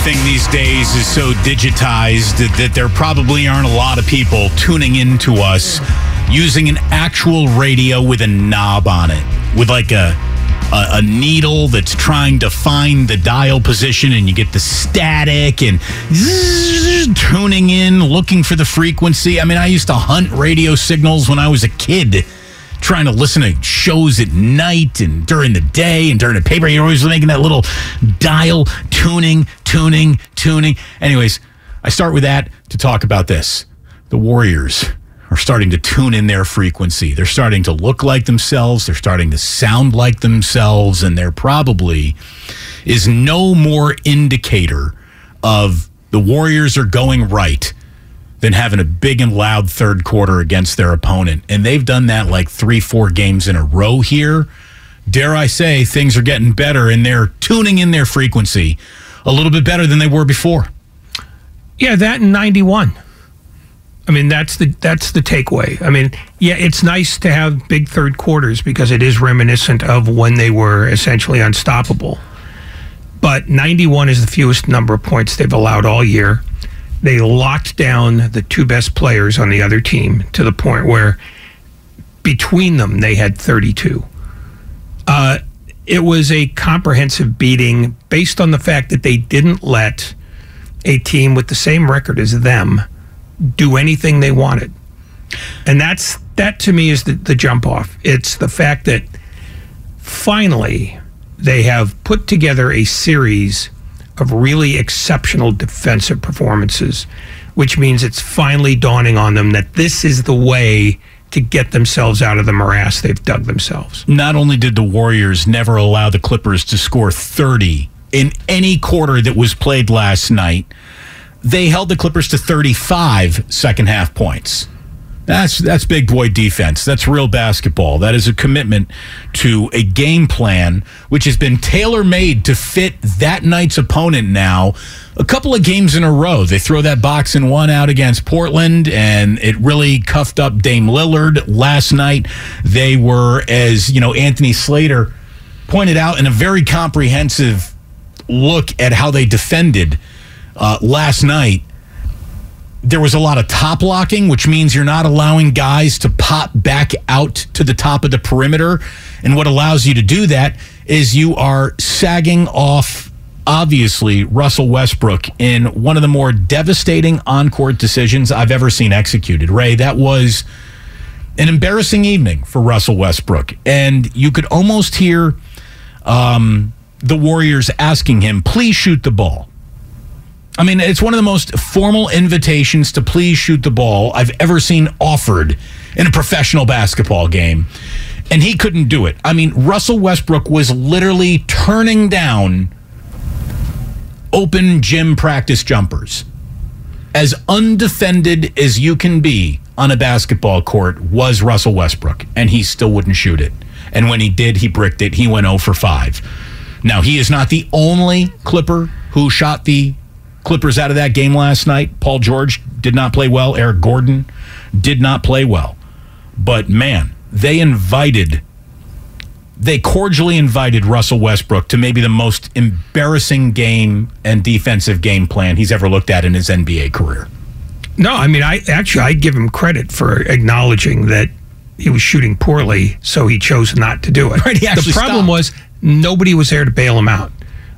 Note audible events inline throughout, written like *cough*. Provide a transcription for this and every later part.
everything these days is so digitized that, that there probably aren't a lot of people tuning into us using an actual radio with a knob on it, with like a, a a needle that's trying to find the dial position, and you get the static and zzz, tuning in, looking for the frequency. I mean, I used to hunt radio signals when I was a kid trying to listen to shows at night and during the day and during the paper. You're always making that little dial tuning, tuning, tuning. Anyways, I start with that to talk about this. The Warriors are starting to tune in their frequency. They're starting to look like themselves. They're starting to sound like themselves. And there probably is no more indicator of the Warriors are going right than having a big and loud third quarter against their opponent. And they've done that like three, four games in a row here. Dare I say, things are getting better and they're tuning in their frequency a little bit better than they were before. Yeah, that in '91. I mean, that's the that's the takeaway. I mean, yeah, it's nice to have big third quarters because it is reminiscent of when they were essentially unstoppable. But 91 is the fewest number of points they've allowed all year. They locked down the two best players on the other team to the point where between them they had 32. Uh, it was a comprehensive beating based on the fact that they didn't let a team with the same record as them do anything they wanted. And that's that to me is the, the jump off. It's the fact that finally they have put together a series of really exceptional defensive performances, which means it's finally dawning on them that this is the way to get themselves out of the morass they've dug themselves. Not only did the Warriors never allow the Clippers to score 30 in any quarter that was played last night, they held the Clippers to 35 second half points. That's that's big boy defense. That's real basketball. That is a commitment to a game plan which has been tailor made to fit that night's opponent now. A couple of games in a row. They throw that box and one out against Portland and it really cuffed up Dame Lillard last night. They were as, you know, Anthony Slater pointed out in a very comprehensive look at how they defended uh, last night there was a lot of top locking, which means you're not allowing guys to pop back out to the top of the perimeter. And what allows you to do that is you are sagging off, obviously, Russell Westbrook in one of the more devastating on court decisions I've ever seen executed. Ray, that was an embarrassing evening for Russell Westbrook. And you could almost hear um, the Warriors asking him, please shoot the ball. I mean, it's one of the most formal invitations to please shoot the ball I've ever seen offered in a professional basketball game. And he couldn't do it. I mean, Russell Westbrook was literally turning down open gym practice jumpers. As undefended as you can be on a basketball court was Russell Westbrook, and he still wouldn't shoot it. And when he did, he bricked it. He went 0 for 5. Now, he is not the only Clipper who shot the Clippers out of that game last night. Paul George did not play well. Eric Gordon did not play well. But man, they invited they cordially invited Russell Westbrook to maybe the most embarrassing game and defensive game plan he's ever looked at in his NBA career. No, I mean, I actually I give him credit for acknowledging that he was shooting poorly, so he chose not to do it. *laughs* Right, the problem stopped. was nobody was there to bail him out,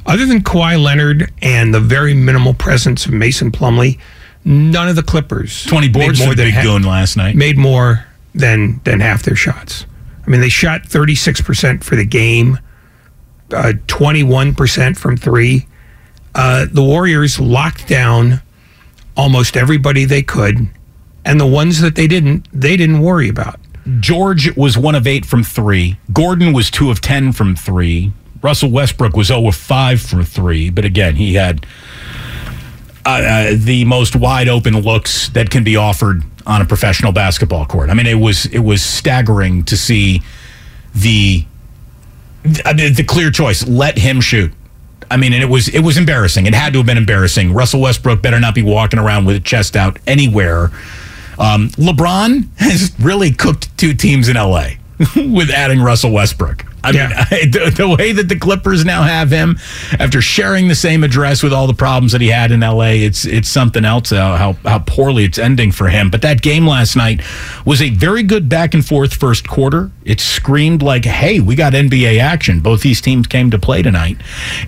other than Kawhi Leonard and the very minimal presence of Mason Plumlee. None of the Clippers 20 boards the than big ha- goon last night. made more than than half their shots. I mean, they shot 36% for the game, uh, 21% from three. Uh, the Warriors locked down almost everybody they could, and the ones that they didn't, they didn't worry about. George was one of eight from three. Gordon was two of 10 from three. Russell Westbrook was 0 of 5 from three. But again, he had uh, uh, the most wide open looks that can be offered on a professional basketball court. I mean, it was it was staggering to see the mean, the clear choice. Let him shoot. I mean, and it was it was embarrassing. It had to have been embarrassing. Russell Westbrook better not be walking around with a chest out anywhere. Um, LeBron *laughs* has really cooked two teams in LA *laughs* with adding Russell Westbrook. I Yeah. mean, *laughs* I, the, the way that the Clippers now have him, after sharing the same address with all the problems that he had in LA, it's it's something else how how, how poorly it's ending for him. But that game last night was a very good back and forth first quarter. It screamed like, "Hey, we got NBA action." Both these teams came to play tonight.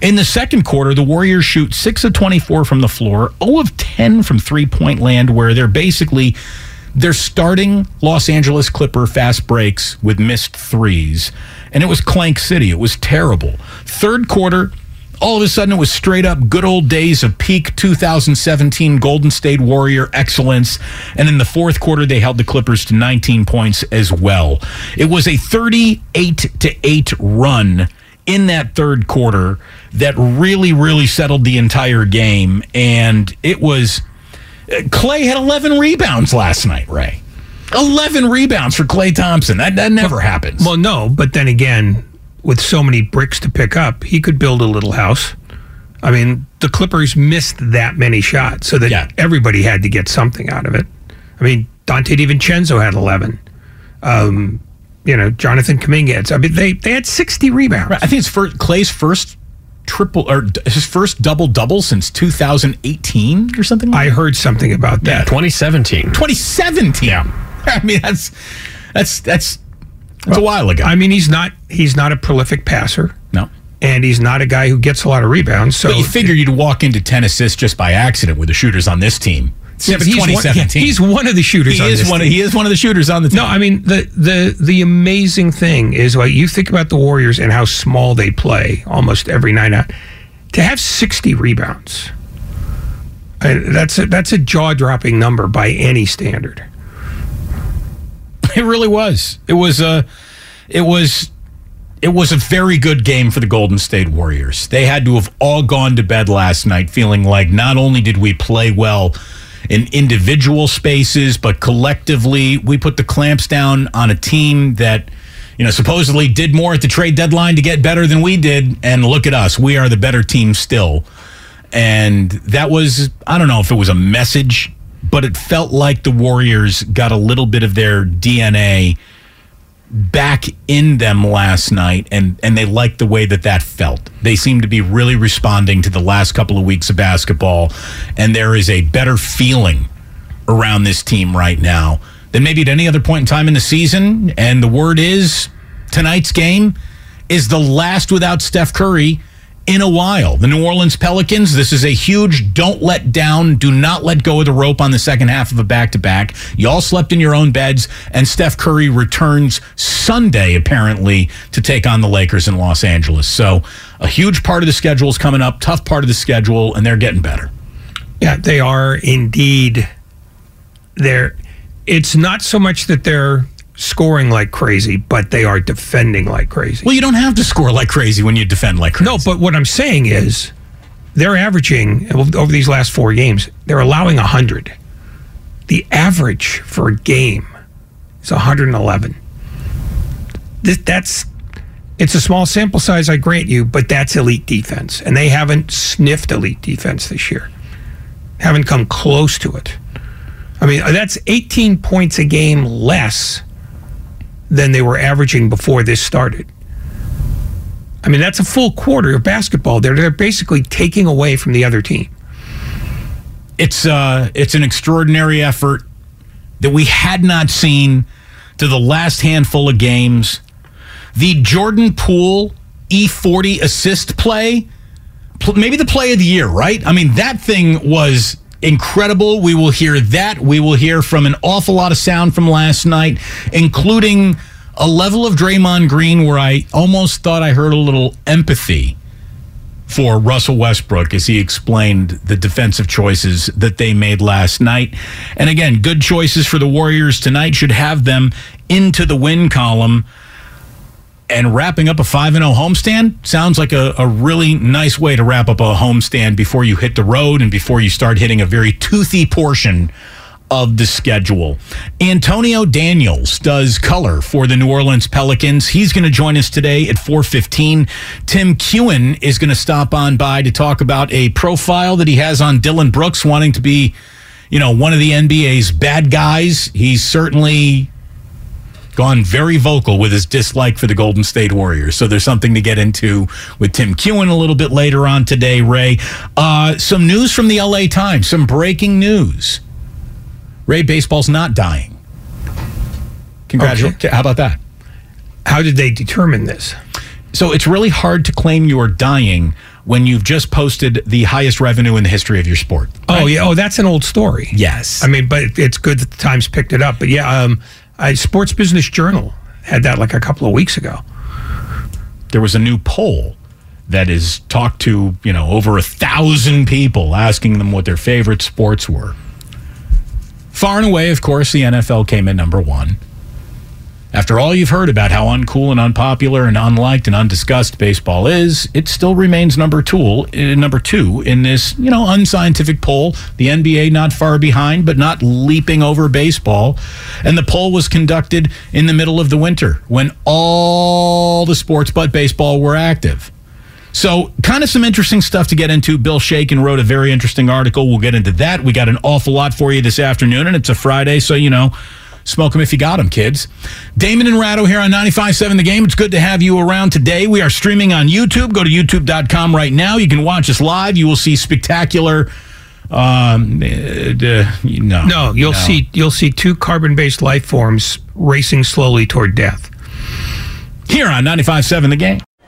In the second quarter, the Warriors shoot six of twenty four from the floor, zero of ten from three point land, where they're basically they're starting Los Angeles Clipper fast breaks with missed threes, and it was Clank City. It was terrible. Third quarter, all of a sudden, it was straight up good old days of peak 2017 Golden State Warrior excellence. And in the fourth quarter, they held the Clippers to 19 points as well. It was a 38 to 8 run in that third quarter that really, really settled the entire game. And it was. Uh, Klay had 11 rebounds last night, Ray. 11 rebounds for Klay Thompson. That, that never happens. Well, no, but then again, with so many bricks to pick up, he could build a little house. I mean, the Clippers missed that many shots, so that Yeah. everybody had to get something out of it. I mean, Donte DiVincenzo had 11. Um, you know, Jonathan Kuminga. I mean, they they had 60 rebounds. I think it's for Klay's first triple or his first double double since 2018 or something. Like I heard something about Yeah, that. 2017. 2017. *laughs* I mean, that's that's that's that's a while ago. I mean, he's not he's not a prolific passer, no. and he's not a guy who gets a lot of rebounds. So But you figure you'd walk into 10 assists just by accident with the shooters on this team. yeah, but he's one, 2017. he's one of the shooters. he on is this one. Of, team. he is one of the shooters on the team. No, I mean the the the amazing thing is like you think about the Warriors and how small they play almost every night out. To have sixty rebounds, that's a, that's a jaw dropping number by any standard. *laughs* It really was. It was a. It was. It was a very good game for the Golden State Warriors. They had to have all gone to bed last night feeling like not only did we play well in individual spaces, but collectively we put the clamps down on a team that, you know, supposedly did more at the trade deadline to get better than we did. And look at us. We are the better team still. And that was, I don't know if it was a message, but it felt like the Warriors got a little bit of their DNA back in them last night and and they liked the way that that felt. They seem to be really responding to the last couple of weeks of basketball and there is a better feeling around this team right now than maybe at any other point in time in the season and the word is tonight's game is the last without Steph Curry in a while. The New Orleans Pelicans, this is a huge don't let down, do not let go of the rope on the second half of a back to back. Y'all slept in your own beds, and Steph Curry returns Sunday, apparently, to take on the Lakers in Los Angeles. So a huge part of the schedule is coming up, tough part of the schedule, and they're getting better. Yeah, they are indeed. They're. It's not so much that they're scoring like crazy, but they are defending like crazy. Well, you don't have to score like crazy when you defend like crazy. No, but what I'm saying is they're averaging over these last four games, they're allowing 100. The average for a game is 111. This, that's it's a small sample size, I grant you, but that's elite defense, and they haven't sniffed elite defense this year. Haven't come close to it. I mean, that's 18 points a game less than they were averaging before this started. I mean, that's a full quarter of basketball. They're they're basically taking away from the other team. It's uh, it's an extraordinary effort that we had not seen to the last handful of games. The Jordan Poole E40 assist play, pl- maybe the play of the year, right? I mean, that thing was incredible. We will hear that. We will hear from an awful lot of sound from last night, including a level of Draymond Green where I almost thought I heard a little empathy for Russell Westbrook as he explained the defensive choices that they made last night. And again, good choices for the Warriors tonight should have them into the win column. And wrapping up a 5 0 homestand sounds like a, a really nice way to wrap up a homestand before you hit the road and before you start hitting a very toothy portion of the schedule. Antonio Daniels does color for the New Orleans Pelicans. He's going to join us today at 4:15. Tim Kewen is going to stop on by to talk about a profile that he has on Dillon Brooks wanting to be, you know, one of the NBA's bad guys. He's certainly gone very vocal with his dislike for the Golden State Warriors. So there's something to get into with Tim Kewen a little bit later on today, Ray. Uh, some news from the LA Times, some breaking news. Ray, baseball's not dying. Congratulations. Okay. How about that? How did they determine this? So it's really hard to claim you're dying when you've just posted the highest revenue in the history of your sport. Oh yeah, oh that's an old story. Yes. I mean, but it's good that the Times picked it up. But yeah, um, I, Sports Business Journal had that like a couple of weeks ago. there was a new poll that is talked to, you know, over a thousand people asking them what their favorite sports were. Far and away, of course, the NFL came in number one. After all you've heard about how uncool and unpopular and unliked and undiscussed baseball is, it still remains number two, uh, number two in this, you know, unscientific poll. The NBA not far behind, but not leaping over baseball. And the poll was conducted in the middle of the winter when all the sports but baseball were active. So, kind of some interesting stuff to get into. Bill Shaikin wrote a very interesting article. We'll get into that. We got an awful lot for you this afternoon, and it's a Friday, so you know, smoke them if you got them, kids. Damon and Ratto here on 95.7 The Game. It's good to have you around today. We are streaming on YouTube. Go to youtube.com right now. You can watch us live. You will see spectacular. Um, uh, uh, no, No, you'll see you'll see two carbon-based life forms racing slowly toward death. here on 95.7 The Game.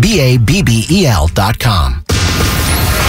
B A B B E L dot com.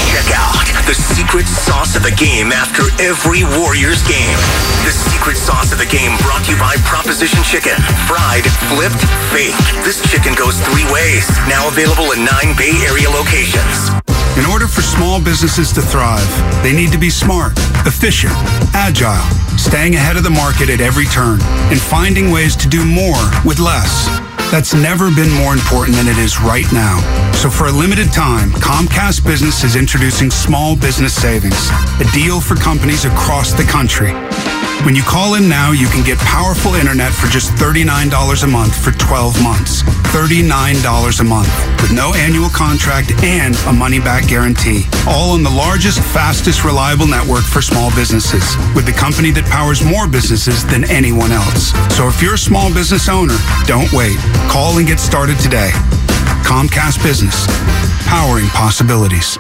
Check out the secret sauce of the game after every Warriors game. The secret sauce of the game brought to you by Proposition Chicken. Fried, flipped, baked. This chicken goes three ways. Now available in nine Bay Area locations. In order for small businesses to thrive, they need to be smart, efficient, agile, staying ahead of the market at every turn, and finding ways to do more with less. That's never been more important than it is right now. So for a limited time, Comcast Business is introducing Small Business Savings, a deal for companies across the country. When you call in now, you can get powerful internet for just $39 a month for 12 months. $39 a month with no annual contract and a money back guarantee. All on the largest, fastest, reliable network for small businesses with the company that powers more businesses than anyone else. So if you're a small business owner, don't wait. Call and get started today. Comcast Business, powering possibilities.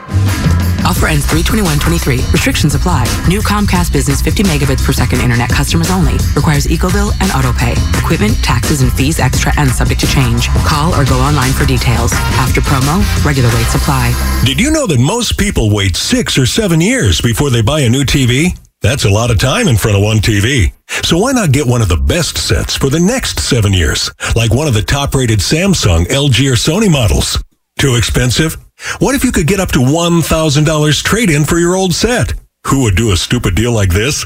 Offer ends 321.23. Restrictions apply. New Comcast Business 50 megabits per second internet customers only. Requires EcoBill and AutoPay. Equipment, taxes, and fees extra and subject to change. Call or go online for details. After promo, regular rates apply. Did you know that most people wait six or seven years before they buy a new TV? That's a lot of time in front of one TV. So why not get one of the best sets for the next seven years? Like one of the top rated Samsung, LG, or Sony models. Too expensive? What if you could get up to $1,000 trade in for your old set? Who would do a stupid deal like this?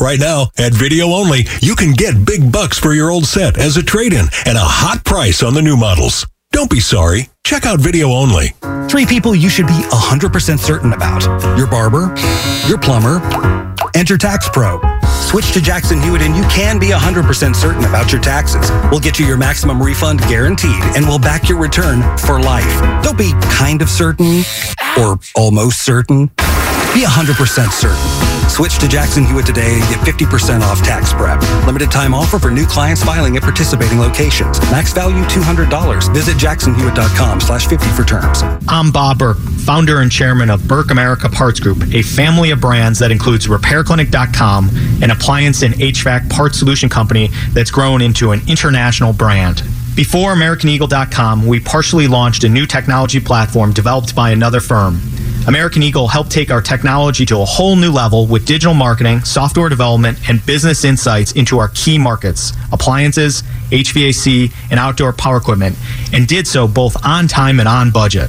Right now, at Video Only, you can get big bucks for your old set as a trade in and a hot price on the new models. Don't be sorry. Check out Video Only. Three people you should be 100% certain about your barber, your plumber, and your tax pro. Switch to Jackson Hewitt and you can be 100% certain about your taxes. We'll get you your maximum refund guaranteed and we'll back your return for life. Don't be kind of certain or almost certain. Be 100% certain. Switch to Jackson Hewitt today and get 50% off tax prep. Limited time offer for new clients filing at participating locations. Max value $200. Visit jacksonhewitt.com slash 50 for terms. I'm Bob Burke, founder and chairman of Burke America Parts Group, a family of brands that includes RepairClinic.com, an appliance and HVAC parts solution company that's grown into an international brand. Before AmericanEagle.com, we partially launched a new technology platform developed by another firm. American Eagle helped take our technology to a whole new level with digital marketing, software development, and business insights into our key markets appliances, HVAC, and outdoor power equipment, and did so both on time and on budget.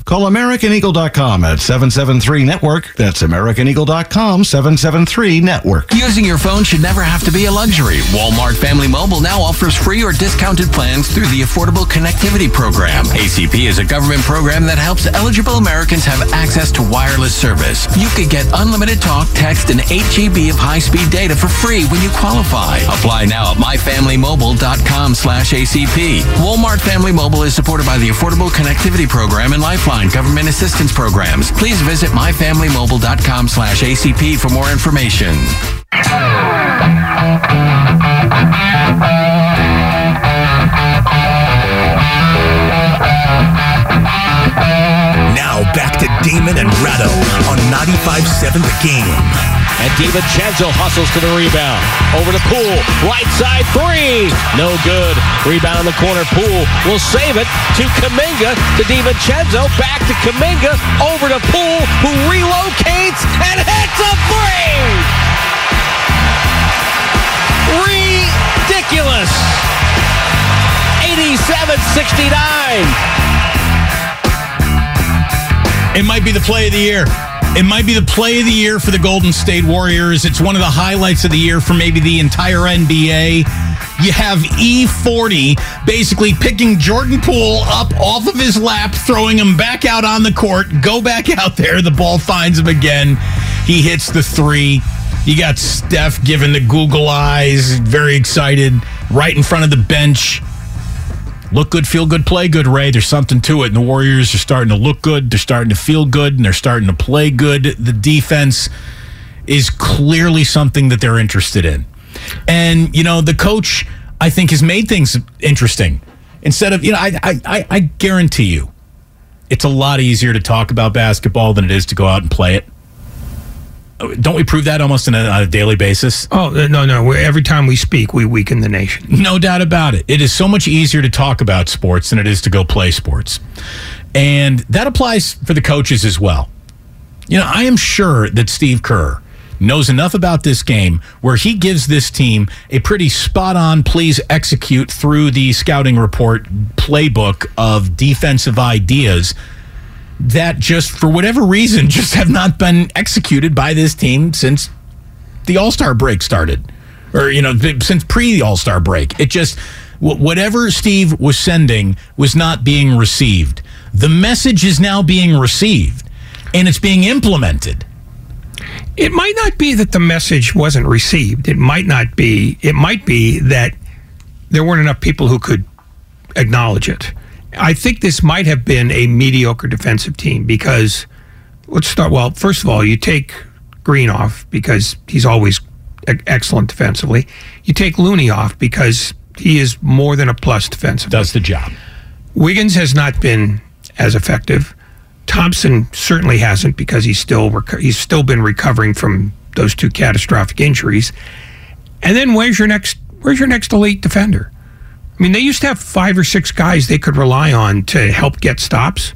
Call AmericanEagle.com at 773 Network. That's AmericanEagle.com 773 Network. Using your phone should never have to be a luxury. Walmart Family Mobile now offers free or discounted plans through the Affordable Connectivity Program. ACP is a government program that helps eligible Americans have access to wireless service. You could get unlimited talk, text, and 8 GB of high-speed data for free when you qualify. Apply now at myfamilymobile.com slash ACP. Walmart Family Mobile is supported by the Affordable Connectivity Program and Lifeline government assistance programs. Please visit myfamilymobile.com slash ACP for more information. Now back to Damon and Ratto on 95.7 The Game. And DiVincenzo hustles to the rebound. Over to Poole. Right side three. No good. Rebound in the corner. Poole will save it to Kuminga. To DiVincenzo. Back to Kuminga. Over to Poole, who relocates and hits a three. Ridiculous. 87-69. It might be the play of the year. It might be the play of the year for the Golden State Warriors. It's one of the highlights of the year for maybe the entire NBA. You have E40 basically picking Jordan Poole up off of his lap, throwing him back out on the court. Go back *laughs* out there. The ball finds him again. He hits the three. You got Steph giving the Google eyes, very excited, right in front of the bench look good, feel good, play good, Ray. There's something to it. And the Warriors are starting to look good. They're starting to feel good, and they're starting to play good. The defense is clearly something that they're interested in. And, you know, the coach, I think, has made things interesting. Instead of, you know, I, I, I guarantee you, it's a lot easier to talk about basketball than it is to go out and play it. Don't we prove that almost on a, on a daily basis? Oh uh, no, no! Every time we speak, we weaken the nation. No doubt about it. It is so much easier to talk about sports than it is to go play sports, and that applies for the coaches as well. You know, I am sure that Steve Kerr knows enough about this game where he gives this team a pretty spot on, please execute through the scouting report playbook of defensive ideas that just for whatever reason *laughs* just have not been executed by this team since the All-Star break started or you know since pre All Star break it just whatever Steve was sending was not being received the message is now being received and it's being implemented It might not be that the message wasn't received. It might not be. It might be that there weren't enough people who could acknowledge it. I think this might have been a mediocre defensive team because let's start. Well, first of all, you take Green off because he's always excellent defensively. You take Looney off because he is more than a plus defensively. Does the job. Wiggins has not been as effective. Thompson certainly hasn't because he's still reco- he's still been recovering from those two catastrophic injuries. And then where's your next where's your next elite defender? I mean, they used to have five or six guys they could rely on to help get stops.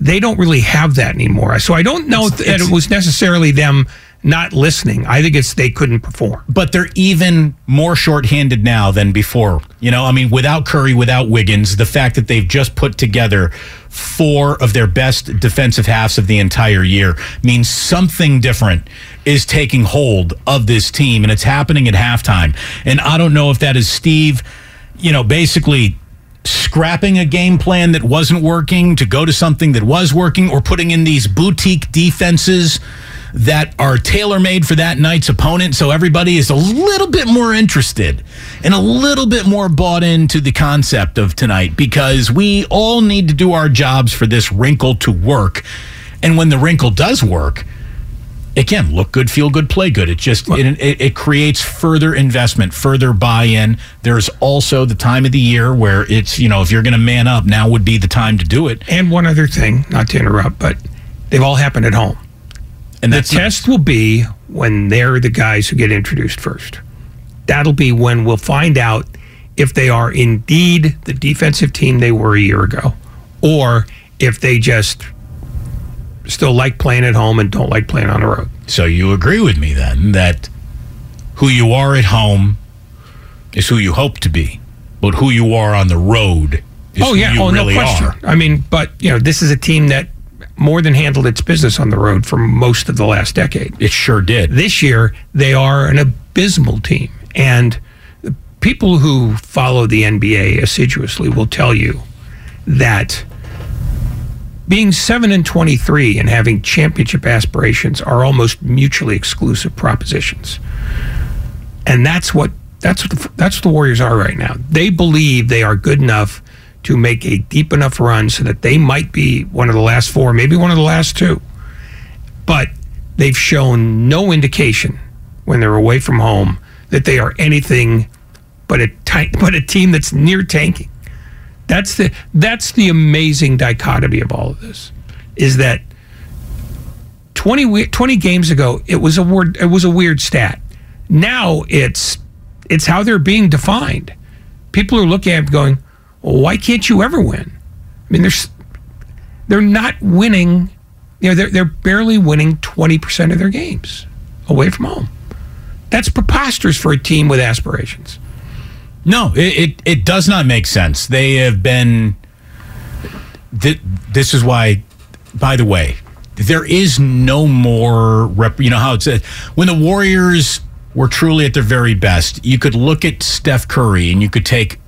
They don't really have that anymore. So I don't know that it was necessarily them not listening. I think it's they couldn't perform. But they're even more shorthanded now than before. You know, I mean, without Curry, without Wiggins, the fact that they've just put together four of their best defensive halves of the entire year means something different is taking hold of this team, and it's happening at halftime. And I don't know if that is Steve, you know, basically scrapping a game plan that wasn't working to go to something that was working or putting in these boutique defenses that are tailor made for that night's opponent. So everybody is a little bit more interested and a little bit more bought into the concept of tonight because we all need to do our jobs for this wrinkle to work. And when the wrinkle does work, again, look good, feel good, play good. It just it, it, it creates further investment, further buy-in. There's also the time of the year where it's you know if you're going to man up, now would be the time to do it. And one other thing, not to interrupt, but they've all happened at home. And the test will be when they're the guys who get introduced first. That'll be when we'll find out if they are indeed the defensive team they were a year ago, or if they just still like playing at home and don't like playing on the road. So you agree with me then that who you are at home is who you hope to be, but who you are on the road is oh who yeah, you oh really no question. are. I mean, but you know, this is a team that more than handled its business on the road for most of the last decade. It sure did. This year, they are an abysmal team, and people who follow the NBA assiduously will tell you that being 7 and 23 and having championship aspirations are almost mutually exclusive propositions. And that's what that's what the, that's what the Warriors are right now. They believe they are good enough to make a deep enough run so that they might be one of the last four, maybe one of the last two. But they've shown no indication when they're away from home that they are anything but a *laughs* but a team that's near tanking. That's the that's the amazing dichotomy of all of this. Is that 20, 20 games ago it was a word it was a weird stat. Now it's it's how they're being defined. People are looking at it going, well, why can't you ever win? I mean, they're they're not winning. You know, they're they're barely winning twenty percent of their games away from home. That's preposterous for a team with aspirations. No, it, it, it does not make sense. They have been. Th- this is why, by the way, there is no more rep. You know how it's said when the Warriors were truly at their very best. You could look at Steph Curry and you could take,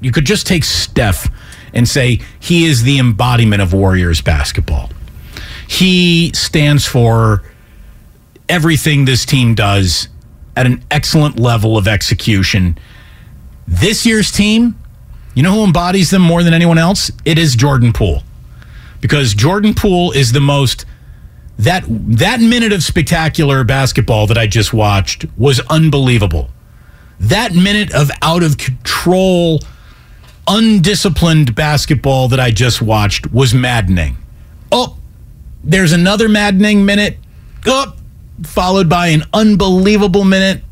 you could just take Steph and say he is the embodiment of Warriors basketball. He stands for everything this team does at an excellent level of execution. This year's team, you know who embodies them more than anyone else? It is Jordan Poole. Because Jordan Poole is the most that that minute of spectacular basketball that I just watched was unbelievable. That minute of out of control undisciplined basketball that I just watched was maddening. Oh, there's another maddening minute. Oh, followed by an unbelievable minute,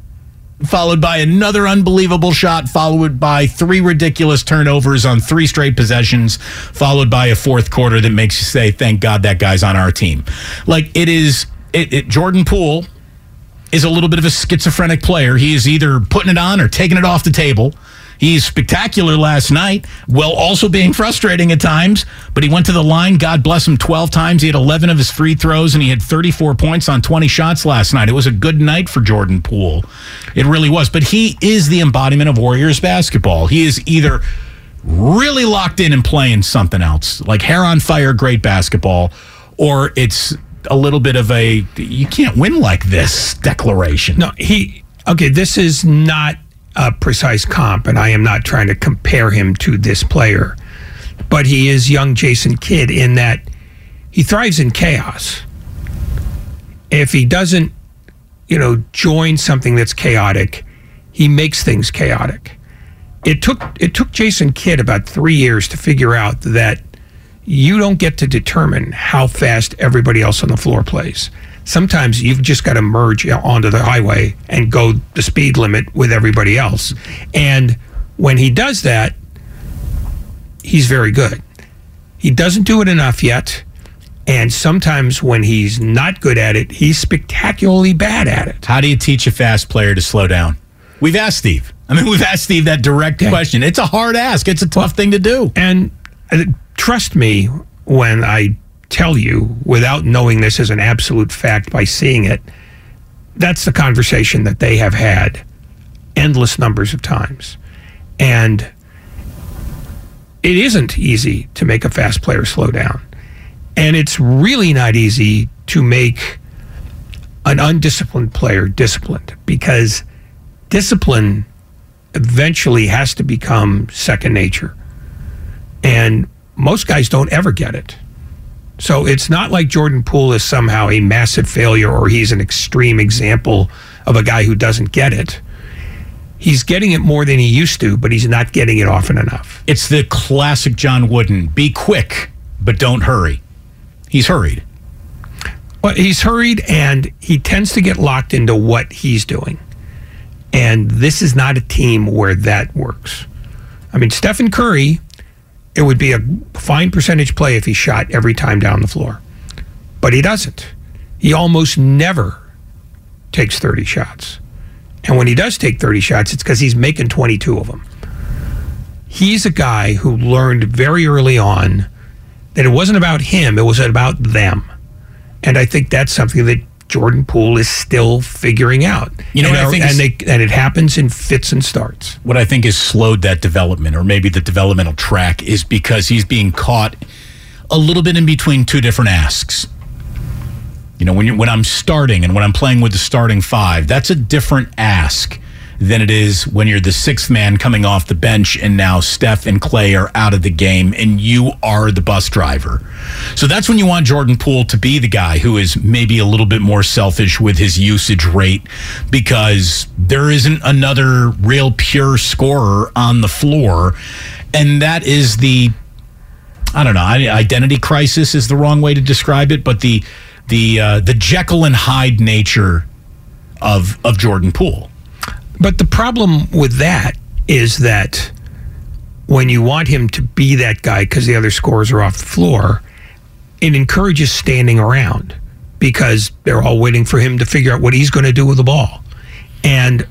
followed by another unbelievable shot, followed by three ridiculous turnovers on three straight possessions, followed by a fourth quarter that makes you say, "Thank God that guy's on our team." Like it is, it, it Jordan Poole is a little bit of a schizophrenic player. He is either putting it on or taking it off the table. He's spectacular last night, while also being frustrating at times. But he went to the line, God bless him, 12 times. He had 11 of his free throws, and he had 34 points on 20 shots last night. It was a good night for Jordan Poole. It really was. But he is the embodiment of Warriors basketball. He is either really locked in and playing something else, like hair on fire, great basketball, or it's a little bit of a you can't win like this declaration. No, he okay. This is not a precise comp, and I am not trying to compare him to this player, but he is young Jason Kidd in that he thrives in chaos. If he doesn't, you know, join something that's chaotic, he makes things chaotic. It took it took Jason Kidd about three years to figure out that you don't get to determine how fast everybody else on the floor plays. Sometimes you've just got to merge onto the highway and go the speed limit with everybody else. And when he does that, he's very good. He doesn't do it enough yet. And sometimes when he's not good at it, he's spectacularly bad at it. How do you teach a fast player to slow down? We've asked Steve. I mean, *laughs* we've asked Steve that direct question. It's a hard ask. It's a tough thing to do. And uh, trust me when I tell you, without knowing this as an absolute fact by seeing it, that's the conversation that they have had endless numbers of times. And it isn't easy to make a fast player slow down. And it's really not easy to make an undisciplined player disciplined because discipline eventually has to become second nature. And most guys don't ever get it. So it's not like Jordan Poole is somehow a massive failure or he's an extreme example of a guy who doesn't get it. He's getting it more than he used to, but he's not getting it often enough. It's the classic John Wooden be quick, but don't hurry. He's hurried. Well, he's hurried and he tends to get locked into what he's doing. And this is not a team where that works. I mean, Stephen Curry it would be a fine percentage play if he shot every time down the floor. But he doesn't. He almost never takes 30 shots. And when he does take 30 shots, it's because he's making 22 of them. He's a guy who learned very early on that it wasn't about him, it was about them. And I think that's something that Jordan Poole is still figuring out. You know, and, I think and, they, and it happens in fits and starts. What I think has slowed that development, or maybe the developmental track, is because he's being caught a little bit in between two different asks. You know, when you when I'm starting and when I'm playing with the starting five, that's a different ask than it is when you're the sixth man coming off the bench and now Steph and Klay are out of the game and you are the bus driver. So that's when you want Jordan Poole to be the guy who is maybe a little bit more selfish with his usage rate because there isn't another real pure scorer on the floor. And that is the I don't know, identity crisis is the wrong way to describe it, but the the uh, the Jekyll and Hyde nature of of Jordan Poole. But the problem with that is that when you want him to be that guy because the other scores are off the floor, it encourages standing around because they're all waiting for him to figure out what he's going to do with the ball. And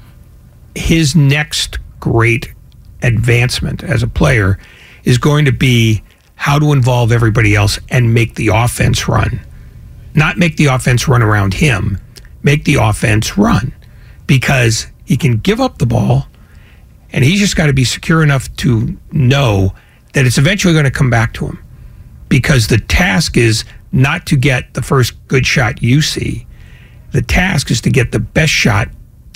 his next great advancement as a player is going to be how to involve everybody else and make the offense run. Not make the offense run around him, make the offense run because he can give up the ball, and he's just got to be secure enough to know that it's eventually going to come back to him. Because the task is not to get the first good shot you see. The task is to get the best shot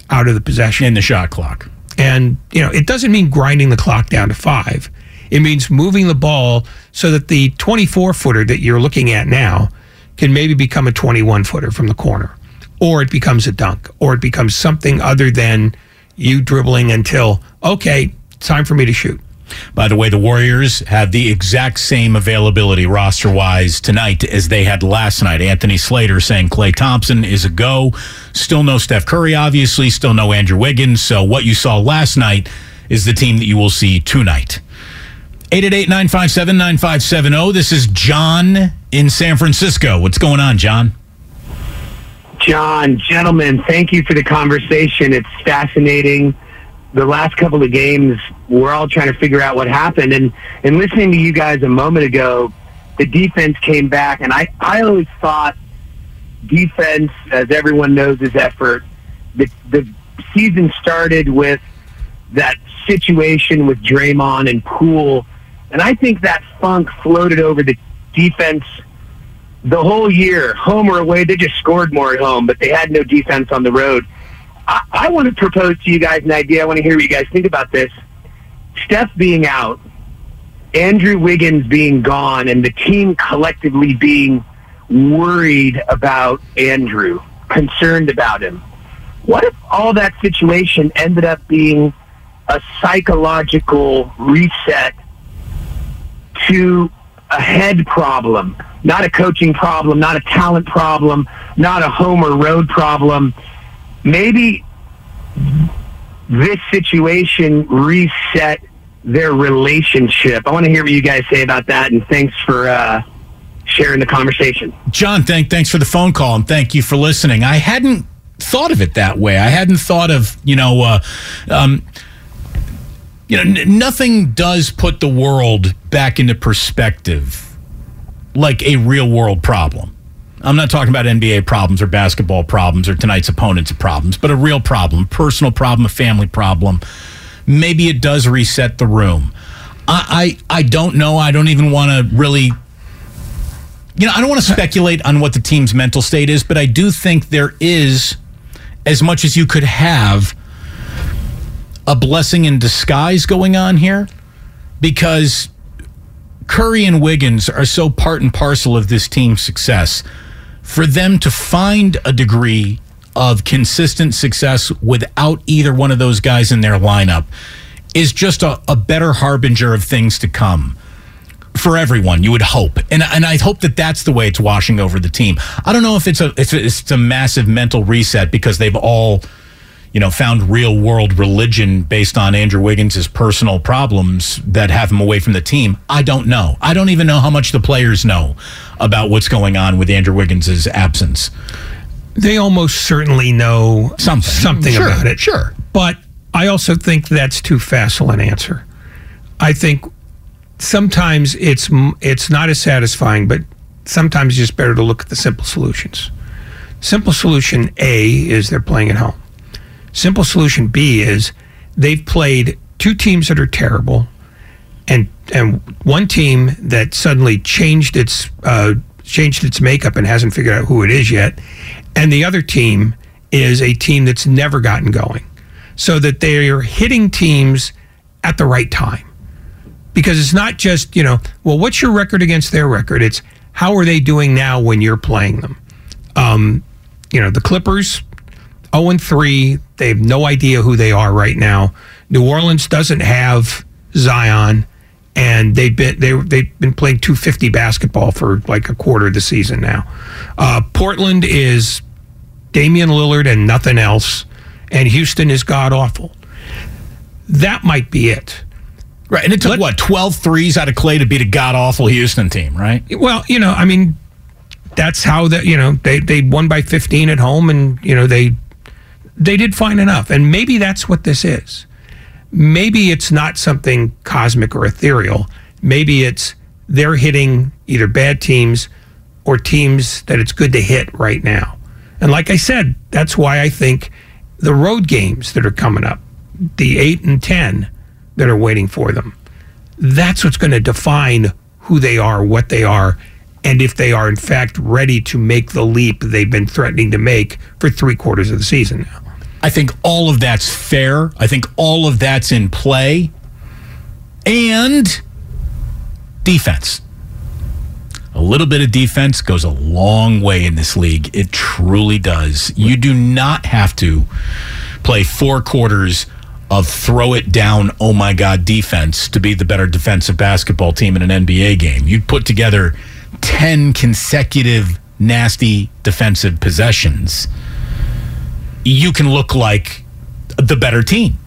out of the possession. In the shot clock. And, you know, it doesn't mean grinding the clock down to five. It means moving the ball so that the 24 footer that you're looking at now can maybe become a 21 footer from the corner or it becomes a dunk, or it becomes something other than you dribbling until, okay, time for me to shoot. By the way, the Warriors have the exact same availability roster wise tonight as they had last night. Anthony Slater saying Klay Thompson is a go. Still no Steph Curry, obviously. Still no Andrew Wiggins. So what you saw last night is the team that you will see tonight. 888 957 9570. This is John in San Francisco. What's going on, John? John, gentlemen, thank you for the conversation. It's fascinating. The last couple of games, we're all trying to figure out what happened. And, and listening to you guys a moment ago, the defense came back. And I, I always thought defense, as everyone knows, is effort. The, the season started with that situation with Draymond and Poole. And I think that funk floated over the defense the whole year, home or away, they just scored more at home, but they had no defense on the road. I, I want to propose to you guys an idea. I want to hear what you guys think about this. Steph being out, Andrew Wiggins being gone, and the team collectively being worried about Andrew, concerned about him. What if all that situation ended up being a psychological reset to a head problem, not a coaching problem, not a talent problem, not a home or road problem? Maybe this situation reset their relationship. I want to hear what you guys say about that, and thanks for uh, sharing the conversation. John, thank thanks for the phone call and thank you for listening. I hadn't thought of it that way. I hadn't thought of you know, uh, um, you know, n- nothing does put the world back into perspective like a real world problem. I'm not talking about NBA problems or basketball problems or tonight's opponent's problems, but a real problem, personal problem, a family problem. Maybe it does reset the room. I I, I don't know. I don't even want to really you know, I don't want to speculate on what the team's mental state is, but I do think there is, as much as you could have, a blessing in disguise going on here because Curry and Wiggins are so part and parcel of this team's success. For them to find a degree of consistent success without either one of those guys in their lineup is just a, a better harbinger of things to come for everyone. You would hope, and and I hope that that's the way it's washing over the team. I don't know if it's a if it's a massive mental reset because they've all, you know, found real world religion based on Andrew Wiggins' personal problems that have him away from the team. I don't know. I don't even know how much the players know about what's going on with Andrew Wiggins' absence. They almost certainly know something, something Sure, about it. Sure. But I also think that's too facile an answer. I think sometimes it's it's not as satisfying, but sometimes it's just better to look at the simple solutions. Simple solution A is they're playing at home. Simple solution B is they've played two teams that are terrible, and and one team that suddenly changed its uh, changed its makeup and hasn't figured out who it is yet, and the other team is a team that's never gotten going, so that they are hitting teams at the right time. Because it's not just you know well what's your record against their record? It's how are they doing now when you're playing them? Um, you know the clippers 0 and 3 they have no idea who they are right now new orleans doesn't have zion and they've been they, they've been playing 250 basketball for like a quarter of the season now uh, portland is damian lillard and nothing else and houston is god awful that might be it Right. And it took, what, 12 threes out of Klay to beat a god awful Houston team, right? Well, you know, I mean, that's how that you know they they won by 15 at home, and you know they they did fine enough, and maybe that's what this is. Maybe it's not something cosmic or ethereal. Maybe it's they're hitting either bad teams or teams that it's good to hit right now. And like I said, that's why I think the road games that are coming up, the eight and ten that are waiting for them. That's what's going to define who they are, what they are, and if they are in fact ready to make the leap they've been threatening to make for three quarters of the season now. I think all of that's fair. I think all of that's in play. And defense. A little bit of defense goes a long way in this league. It truly does. You do not have to play four quarters of throw it down, oh my God, defense to be the better defensive basketball team in an NBA game. You put together 10 consecutive nasty defensive possessions, you can look like the better team.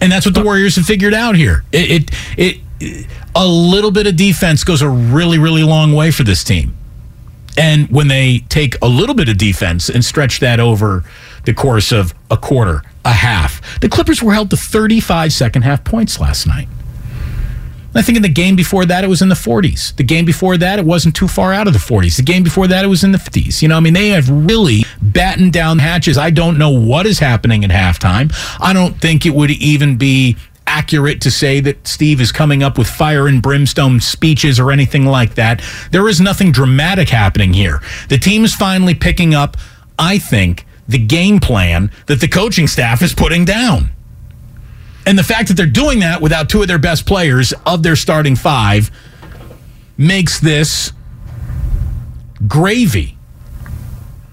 And that's what the Warriors have figured out here. It, it, it a little bit of defense goes a really, really long way for this team. And when they take a little bit of defense and stretch that over the course of a quarter, a half, the Clippers were held to 35 second half points last night. I think in the game before that, it was in the 40s. The game before that, it wasn't too far out of the 40s. The game before that, it was in the 50s. You know, I mean, they have really battened down hatches. I don't know what is happening at halftime. I don't think it would even be accurate to say that Steve is coming up with fire and brimstone speeches or anything like that. There is nothing dramatic happening here. The team is finally picking up, I think, the game plan that the coaching staff is putting down. And the fact that they're doing that without two of their best players of their starting five makes this gravy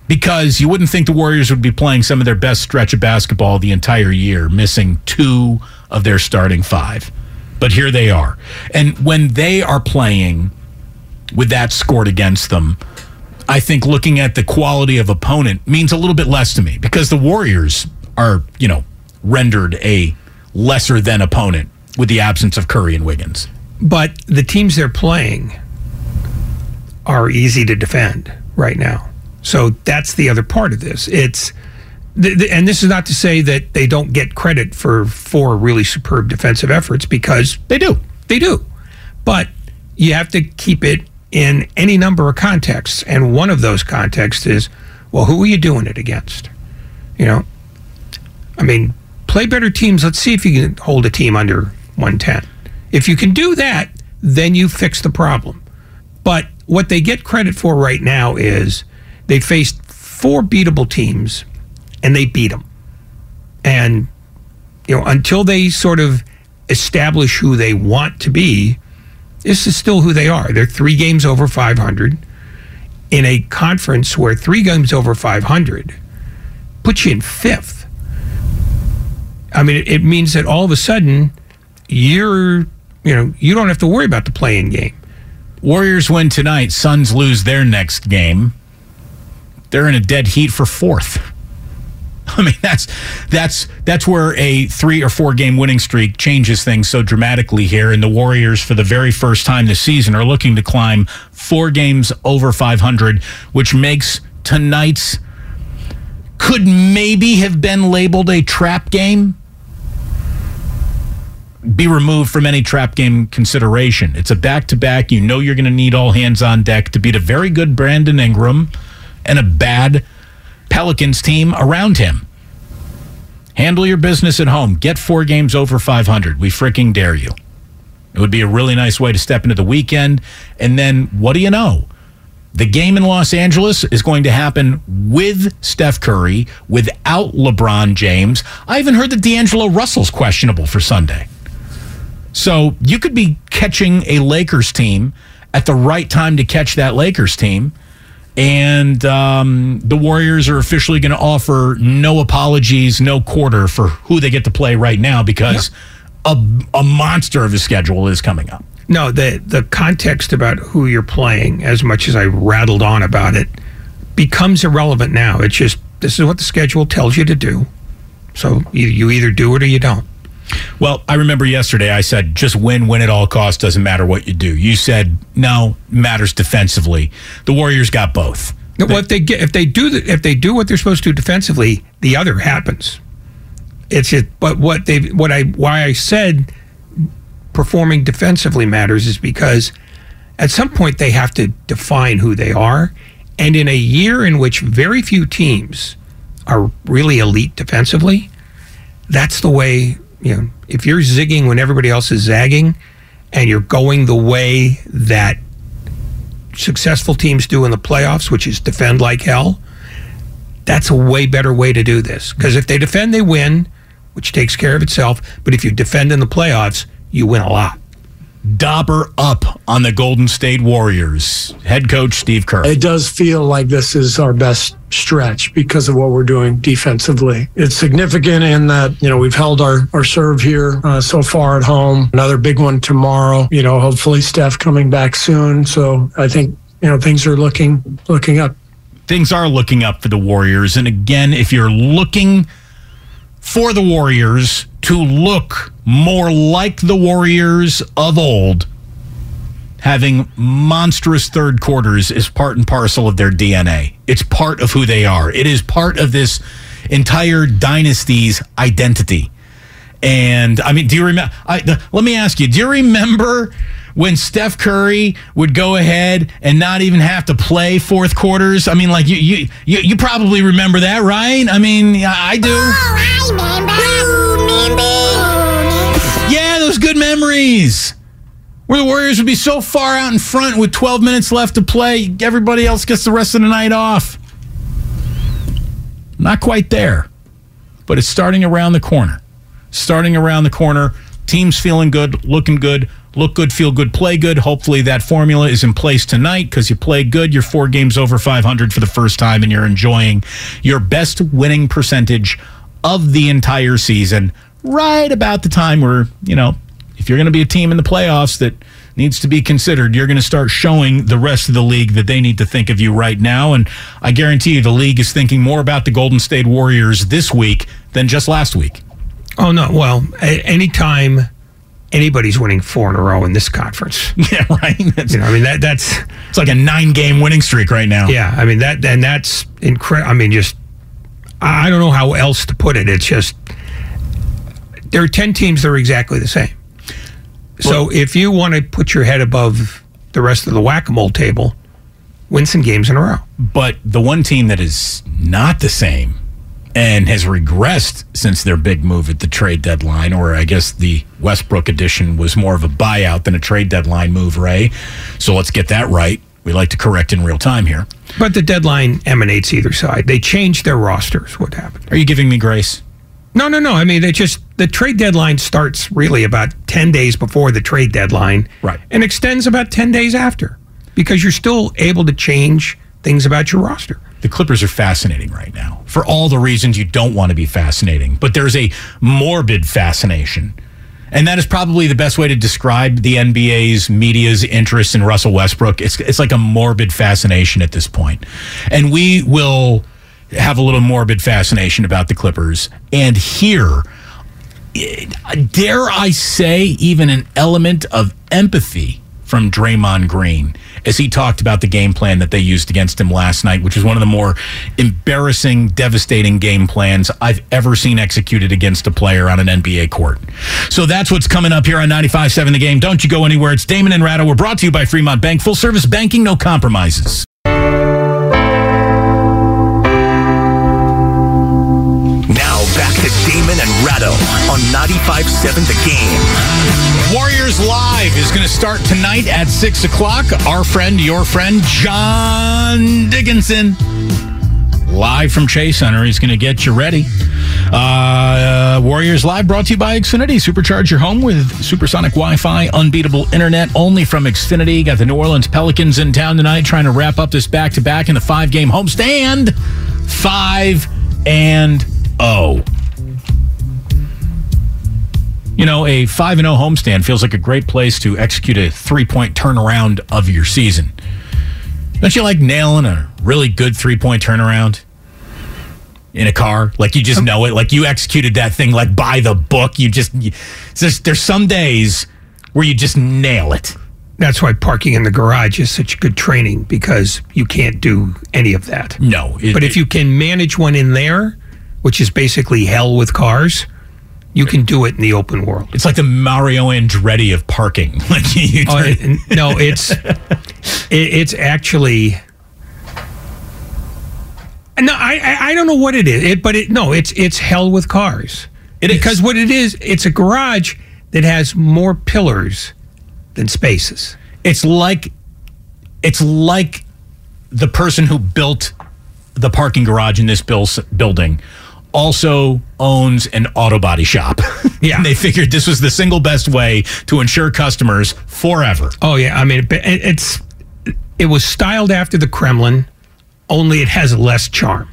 because you wouldn't think the Warriors would be playing some of their best stretch of basketball the entire year, missing two of their starting five. But here they are. And when they are playing with that scored against them, I think looking at the quality of opponent means a little bit less to me because the Warriors are, you know, rendered a lesser than opponent with the absence of Curry and Wiggins. But the teams they're playing are easy to defend right now. So that's the other part of this. It's th- th- and this is not to say that they don't get credit for four really superb defensive efforts because they do. They do. But you have to keep it in any number of contexts and one of those contexts is well who are you doing it against? You know. I mean, play better teams. Let's see if you can hold a team under 110. If you can do that, then you fix the problem. But what they get credit for right now is they faced four beatable teams and they beat them. And, you know, until they sort of establish who they want to be, this is still who they are. They're three games over 500 in a conference where three games over 500 puts you in fifth. I mean, it, it means that all of a sudden you're, you know, you don't have to worry about the play-in game. Warriors win tonight. Suns lose their next game. They're in a dead heat for fourth. *laughs* I mean, that's that's that's where a three or four game winning streak changes things so dramatically here. And the Warriors, for the very first time this season, are looking to climb four games over 500, which makes tonight's could maybe have been labeled a trap game. Be removed from any trap game consideration. It's a back to back. You know you're going to need all hands on deck to beat a very good Brandon Ingram and a bad Pelicans team around him. Handle your business at home. Get four games over 500. We freaking dare you. It would be a really nice way to step into the weekend. And then, what do you know? The game in Los Angeles is going to happen with Steph Curry, without LeBron James. I even heard that D'Angelo Russell's questionable for Sunday. So you could be catching a Lakers team at the right time to catch that Lakers team and um, the Warriors are officially going to offer no apologies, no quarter for who they get to play right now because a, a monster of a schedule is coming up. No, the the context about who you're playing, as much as I rattled on about it, becomes irrelevant now. It's just this is what the schedule tells you to do. So you, you either do it or you don't. Well, I remember yesterday I said just win, win at all costs. Doesn't matter what you do. You said no, matters defensively. The Warriors got both. well, if they get if they do the, if they do what they're supposed to do defensively, the other happens. It's it. But what they what I why I said performing defensively matters is because at some point they have to define who they are, and in a year in which very few teams are really elite defensively, that's the way you know, if you're zigging when everybody else is zagging and you're going the way that successful teams do in the playoffs, which is defend like hell, that's a way better way to do this. Because if they defend, they win, which takes care of itself. But if you defend in the playoffs, you win a lot. Dauber up on the Golden State Warriors. Head coach Steve Kerr. It does feel like this is our best stretch because of what we're doing defensively. It's significant in that, you know, we've held our, our serve here uh, so far at home. Another big one tomorrow. You know, hopefully Steph coming back soon. So I think, you know, things are looking looking up. Things are looking up for the Warriors. And again, if you're looking for the Warriors to look more like the Warriors of old, having monstrous third quarters is part and parcel of their DNA. It's part of who they are. It is part of this entire dynasty's identity. And I mean, do you remember? I, let me ask you: Do you remember when Steph Curry would go ahead and not even have to play fourth quarters? I mean, like you, you, you, you probably remember that, right? I mean, I do. Oh, I remember. good memories where the Warriors would be so far out in front with 12 minutes left to play, everybody else gets the rest of the night off. Not quite there, but it's starting around the corner. Starting around the corner, teams feeling good, looking good, look good, feel good, play good. Hopefully that formula is in place tonight because you play good. You're four games over 500 for the first time and you're enjoying your best winning percentage of the entire season right about the time where, you know, if you're going to be a team in the playoffs that needs to be considered, you're going to start showing the rest of the league that they need to think of you right now. And I guarantee you the league is thinking more about the Golden State Warriors this week than just last week. Oh no! Well, anytime anybody's winning four in a row in this conference, *laughs* yeah, right. That's, you know, I mean that that's it's like a nine-game winning streak right now. Yeah, I mean that, and that's incredible. I mean, just I don't know how else to put it. It's just there are ten teams that are exactly the same. So if you want to put your head above the rest of the whack-a-mole table, win some games in a row. But the one team that is not the same and has regressed since their big move at the trade deadline, or I guess the Westbrook edition was more of a buyout than a trade deadline move, Ray. So let's get that right. We like to correct in real time here. But the deadline emanates either side. They changed their rosters. What happened? Are you giving me grace? No, no, no. I mean, they just the trade deadline starts really about ten days before the trade deadline, right, and extends about ten days after, because you're still able to change things about your roster. The Clippers are fascinating right now for all the reasons you don't want to be fascinating, but there's a morbid fascination. And that is probably the best way to describe the NBA's media's interest in Russell Westbrook. It's it's like a morbid fascination at this point. And we will have a little morbid fascination about the Clippers. And here, dare I say, even an element of empathy from Draymond Green as he talked about the game plan that they used against him last night, which is one of the more embarrassing, devastating game plans I've ever seen executed against a player on an NBA court. So that's what's coming up here on 95.7 The Game. Don't you go anywhere. It's Damon and Ratto. We're brought to you by Fremont Bank. Full service banking, no compromises. To Damon and Ratto on 95.7 The Game. Warriors Live is going to start tonight at 6 o'clock. Our friend, your friend, John Dickinson, live from Chase Center. He's going to get you ready. Uh, Warriors Live brought to you by Xfinity. Supercharge your home with supersonic Wi Fi, unbeatable internet only from Xfinity. Got the New Orleans Pelicans in town tonight trying to wrap up this back to back in the five game homestand. Five and oh. You know, a 5 0 homestand feels like a great place to execute a three point turnaround of your season. Don't you like nailing a really good three point turnaround in a car? Like you just um, know it. Like you executed that thing like by the book. You just, you, there's, there's some days where you just nail it. That's why parking in the garage is such good training because you can't do any of that. No. but if you can manage one in there, which is basically hell with cars, you can do it in the open world. It's like the Mario Andretti of parking. *laughs* Like you oh, it, no, it's it, it's actually no. I, I I don't know what it is, it, but it no, it's it's hell with cars. It because is. what it is, it's a garage that has more pillars than spaces. It's like it's like the person who built the parking garage in this building also owns an auto body shop. Yeah. *laughs* and they figured this was the single best way to ensure customers forever. Oh yeah, I mean it, it's it was styled after the Kremlin, only it has less charm.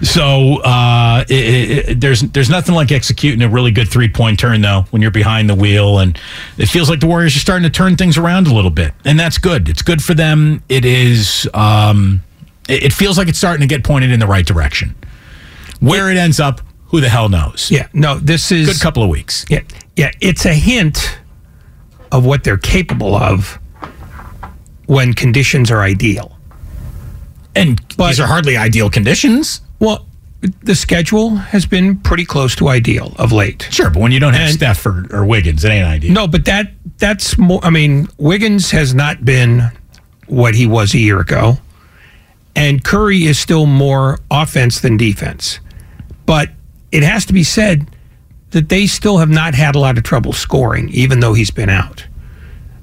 So uh, it, it, there's there's nothing like executing a really good three point turn though when you're behind the wheel, and it feels like the Warriors are starting to turn things around a little bit, and that's good. It's good for them. It is. Um, it, it feels like it's starting to get pointed in the right direction. Where it ends up, who the hell knows? Yeah, no, this is good couple of weeks. Yeah, yeah, it's a hint of what they're capable of when conditions are ideal. And these are hardly ideal conditions. Well, the schedule has been pretty close to ideal of late. Sure, but when you don't have And- Steph or, or Wiggins, it ain't ideal. No, but that that's more. I mean, Wiggins has not been what he was a year ago, and Curry is still more offense than defense. But it has to be said, that they still have not had a lot of trouble scoring, even though he's been out.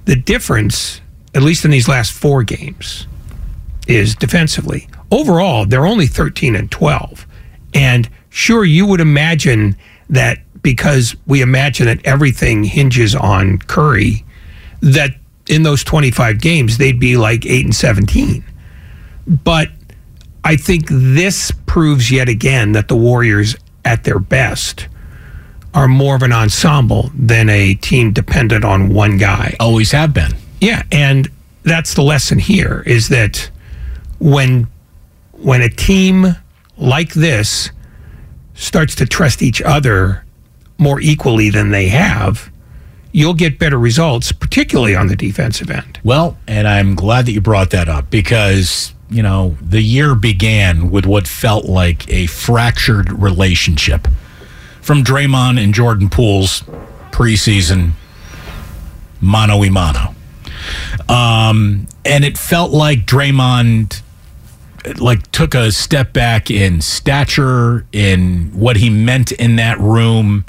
The difference, at least in these last four games, is defensively. Overall, they're only 13 and 12. And sure, you would imagine that because we imagine that everything hinges on Curry, that in those 25 games, they'd be like 8 and 17. But I think this proves yet again that the Warriors, at their best, are more of an ensemble than a team dependent on one guy. Always have been. Yeah, and that's the lesson here is that when when a team like this starts to trust each other more equally than they have, you'll get better results, particularly on the defensive end. Well, and I'm glad that you brought that up because, you know, the year began with what felt like a fractured relationship from Draymond and Jordan Poole's preseason mano y mano. Um, and it felt like Draymond like took a step back in stature in what he meant in that room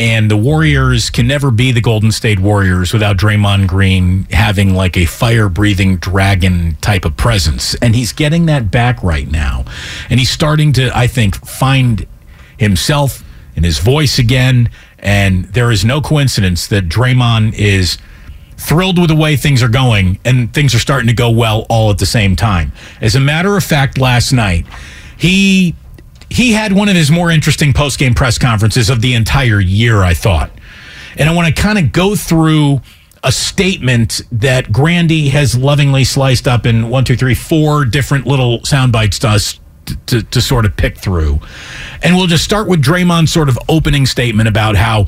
and the Warriors can never be the Golden State Warriors without Draymond Green having like a fire breathing dragon type of presence. And he's getting that back right now. And he's starting to, I think, find himself and his voice again. And there is no coincidence that Draymond is thrilled with the way things are going and things are starting to go well all at the same time. As a matter of fact, last night, he he had one of his more interesting post game press conferences of the entire year, I thought. And I want to kind of go through a statement that Grandy has lovingly sliced up in one, two, three, four different little sound bites to us to, to sort of pick through. And we'll just start with Draymond's sort of opening statement about how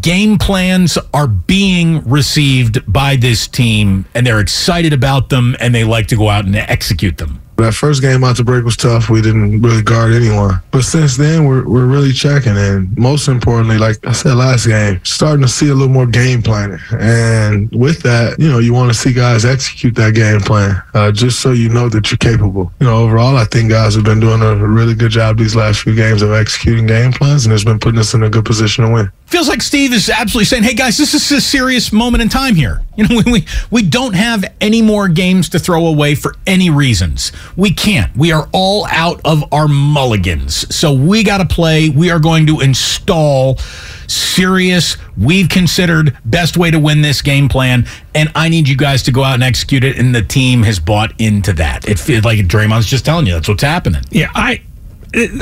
game plans are being received by this team and they're excited about them and they like to go out and execute them. That first game out the break was tough. We didn't really guard anyone. But since then, we're, we're really checking. And most importantly, like I said last game, starting to see a little more game planning. And with that, you know, you want to see guys execute that game plan uh, just so you know that you're capable. You know, overall, I think guys have been doing a really good job these last few games of executing game plans, and it's been putting us in a good position to win. Feels like Steve is absolutely saying, "Hey guys, this is a serious moment in time here. You know, *laughs* we we, we don't have any more games to throw away for any reasons. We can't. We are all out of our mulligans. So we got to play. We are going to install serious. We've considered best way to win this game plan, and I need you guys to go out and execute it. And the team has bought into that. It feels like Draymond's just telling you that's what's happening. Yeah, I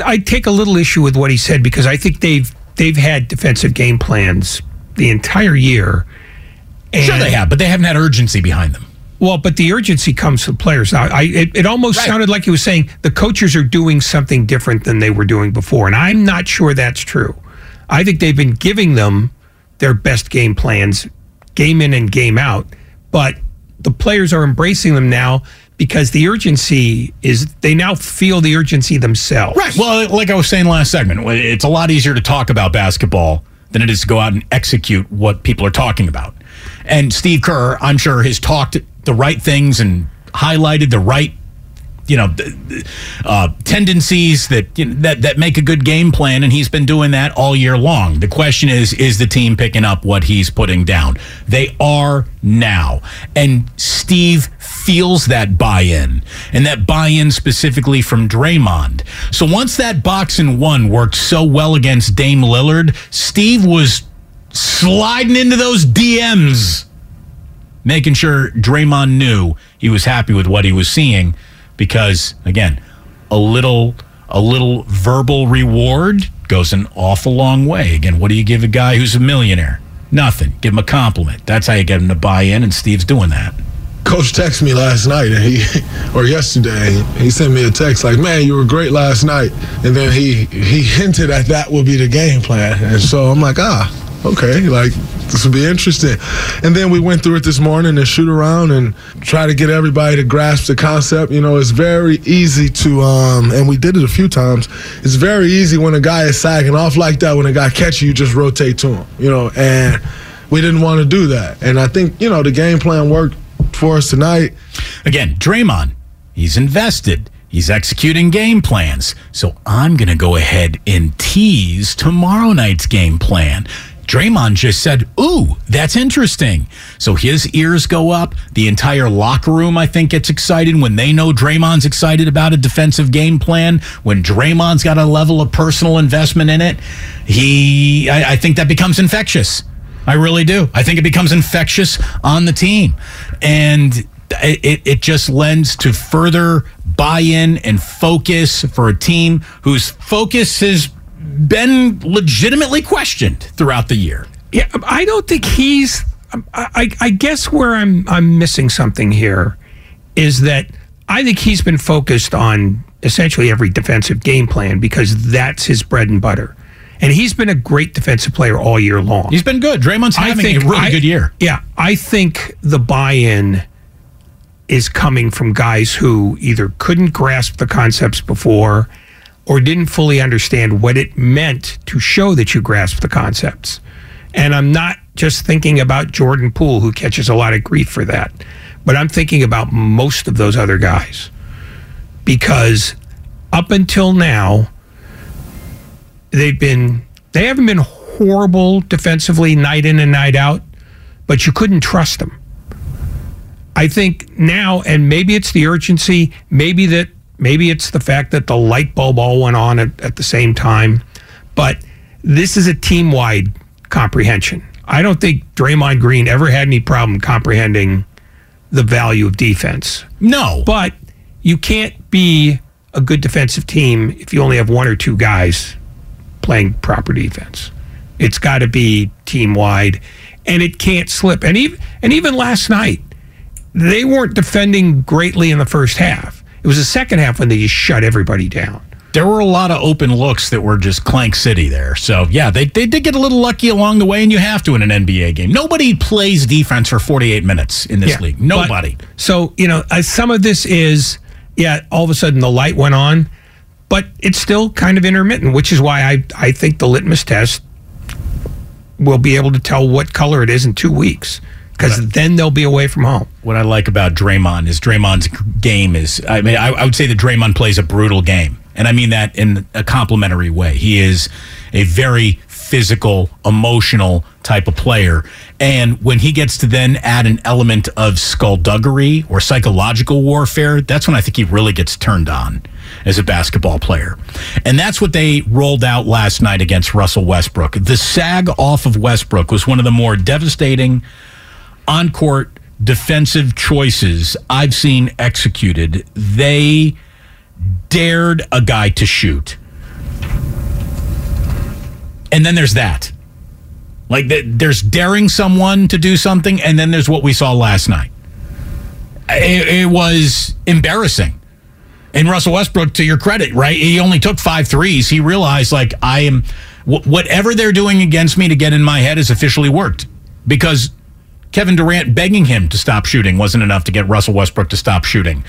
I take a little issue with what he said because I think they've they've had defensive game plans the entire year. sure, they have, but they haven't had urgency behind them. Well, but the urgency comes from players. Now, I, it, it almost Right. sounded like he was saying the coaches are doing something different than they were doing before, and I'm not sure that's true. I think they've been giving them their best game plans, game in and game out, but the players are embracing them now because the urgency is they now feel the urgency themselves. Right. Well, like I was saying last segment, it's a lot easier to talk about basketball than it is to go out and execute what people are talking about. And Steve Kerr, I'm sure, has talked the right things and highlighted the right, you know, uh, tendencies that, you know, that that make a good game plan, and he's been doing that all year long. The question is, is the team picking up what he's putting down? They are now, and Steve feels that buy-in, and that buy-in specifically from Draymond. So once that box and one worked so well against Dame Lillard, Steve was sliding into those DMs making sure Draymond knew he was happy with what he was seeing because again, a little a little verbal reward goes an awful long way. Again, what do you give a guy who's a millionaire? Nothing. Give him a compliment. That's how you get him to buy in and Steve's doing that. Coach texted me last night, and he *laughs* or yesterday, he sent me a text like, "Man, you were great last night." And then he he hinted at that would be the game plan, and so I'm like, ah, okay, like this will be interesting. And then we went through it this morning and shoot around and try to get everybody to grasp the concept. You know, it's very easy to, um, and we did it a few times. It's very easy when a guy is sagging off like that. When a guy catches you, just rotate to him. You know, and we didn't want to do that. And I think you know the game plan worked for us tonight. Again, Draymond, he's invested. He's executing game plans. So I'm going to go ahead and tease tomorrow night's game plan. Draymond just said, Ooh, that's interesting. So his ears go up. The entire locker room, I think, gets excited when they know Draymond's excited about a defensive game plan. When Draymond's got a level of personal investment in it, he, I, I think that becomes infectious. I really do. I think it becomes infectious on the team. And it, it just lends to further buy in and focus for a team whose focus has been legitimately questioned throughout the year. Yeah, I don't think he's. I, I guess where I'm I'm missing something here is that I think he's been focused on essentially every defensive game plan because that's his bread and butter. And he's been a great defensive player all year long. He's been good. Draymond's having a really I- good year. Yeah, I think the buy-in is coming from guys who either couldn't grasp the concepts before or didn't fully understand what it meant to show that you grasp the concepts. And I'm not just thinking about Jordan Poole, who catches a lot of grief for that, but I'm thinking about most of those other guys. Because up until now, they've been they haven't been horrible defensively night in and night out, but you couldn't trust them. I think now, and maybe it's the urgency, maybe that maybe it's the fact that the light bulb all went on at, at the same time, but this is a team wide comprehension. I don't think Draymond Green ever had any problem comprehending the value of defense. No. But you can't be a good defensive team if you only have one or two guys playing proper defense. It's got to be team wide, and it can't slip. And even and even last night, they weren't defending greatly in the first half. It was the second half when they just shut everybody down. There were a lot of open looks that were just clank city there. So, yeah, they, they did get a little lucky along the way, and you have to in an NBA game. Nobody plays defense for 48 minutes in this Yeah, league. Nobody. but- so you know, uh, some of this is yeah. All of a sudden, the light went on, but it's still kind of intermittent, which is why I I think the litmus test will be able to tell what color it is in two weeks because then they'll be away from home. what I like about Draymond is Draymond's game is, I mean, I, I would say that Draymond plays a brutal game. And I mean that in a complimentary way. He is a very physical, emotional type of player. And when he gets to then add an element of skullduggery or psychological warfare, that's when I think he really gets turned on as a basketball player. And that's what they rolled out last night against Russell Westbrook. The sag off of Westbrook was one of the more devastating on court defensive choices I've seen executed. They dared a guy to shoot. And then there's that. Like th- there's daring someone to do something, and then there's what we saw last night. It, it was embarrassing. And Russell Westbrook, to your credit, right? He only took five threes. He realized, like, I am, wh- whatever they're doing against me to get in my head has officially worked. Because Kevin Durant begging him to stop shooting wasn't enough to get Russell Westbrook to stop shooting.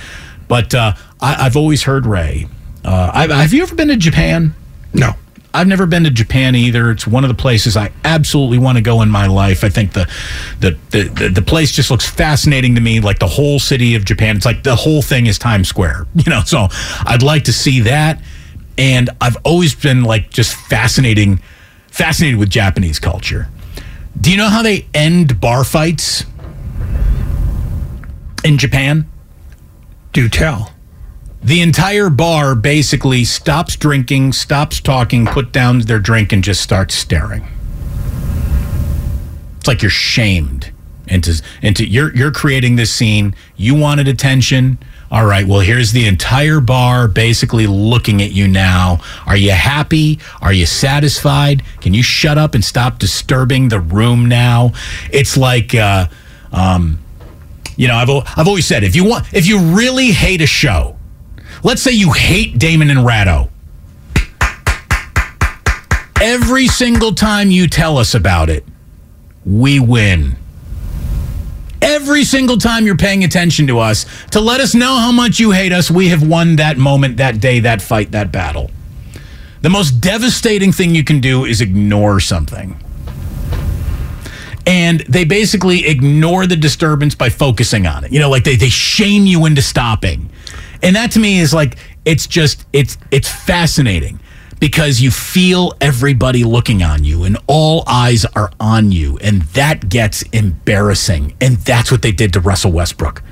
But uh, I, I've always heard Ray. Uh, I, have you ever been to Japan? No. I've never been to Japan either. It's one of the places I absolutely want to go in my life. I think the the, the the the place just looks fascinating to me. Like the whole city of Japan. It's like the whole thing is Times Square. *laughs* You know, so I'd like to see that. And I've always been like just fascinating, fascinated with Japanese culture. Do you know how they end bar fights in Japan? Do tell. The entire bar basically stops drinking, stops talking, put down their drink, and just starts staring. It's like you're shamed into into you're you're creating this scene. You wanted attention. All right, well, here's the entire bar basically looking at you now. Are you happy? Are you satisfied? Can you shut up and stop disturbing the room now? It's like, uh, um, you know, I've, I've always said if you want, if you really hate a show, let's say you hate Damon and Ratto. Every single time you tell us about it, we win. Every single time you're paying attention to us to let us know how much you hate us, we have won that moment, that day, that fight, that battle. The most devastating thing you can do is ignore something. And they basically ignore the disturbance by focusing on it. You know, like they, they shame you into stopping. And that to me is like it's just it's it's fascinating because you feel everybody looking on you and all eyes are on you and that gets embarrassing. And that's what they did to Russell Westbrook.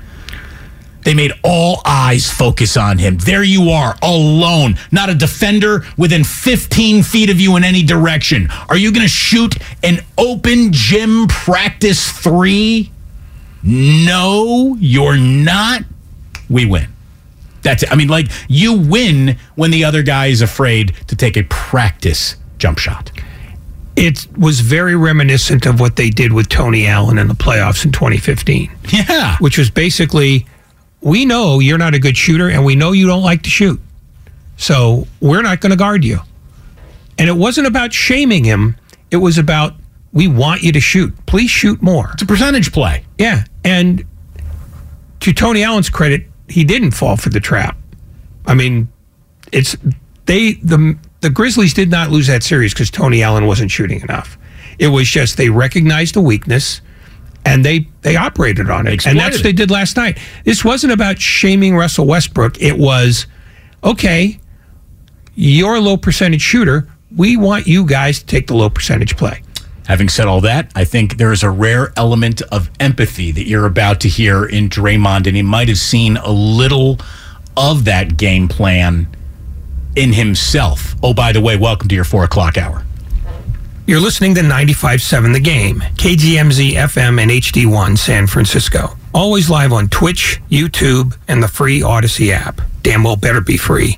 They made all eyes focus on him. There you are, alone, not a defender within 15 feet of you in any direction. Are you going to shoot an open gym practice three? No, you're not. We win. That's it. I mean, like, you win when the other guy is afraid to take a practice jump shot. It was very reminiscent of what they did with Tony Allen in the playoffs in 2015. Yeah. Which was basically, we know you're not a good shooter and we know you don't like to shoot. So we're not going to guard you. And it wasn't about shaming him, it was about, we want you to shoot. Please shoot more. It's a percentage play. Yeah. And to Tony Allen's credit, he didn't fall for the trap. I mean, it's they the the Grizzlies did not lose that series because Tony Allen wasn't shooting enough. It was just they recognized the weakness and they they operated on it. and that's what they did last night. This wasn't about shaming Russell Westbrook. It was okay, you're a low percentage shooter. We want you guys to take the low percentage play. Having said all that, I think there is a rare element of empathy that you're about to hear in Draymond, and he might have seen a little of that game plan in himself. Oh, by the way, welcome to your four o'clock hour. You're listening to 95.7 The Game, KGMZ FM and HD1 San Francisco. Always live on Twitch, YouTube, and the free Audacy app. Damn well better be free.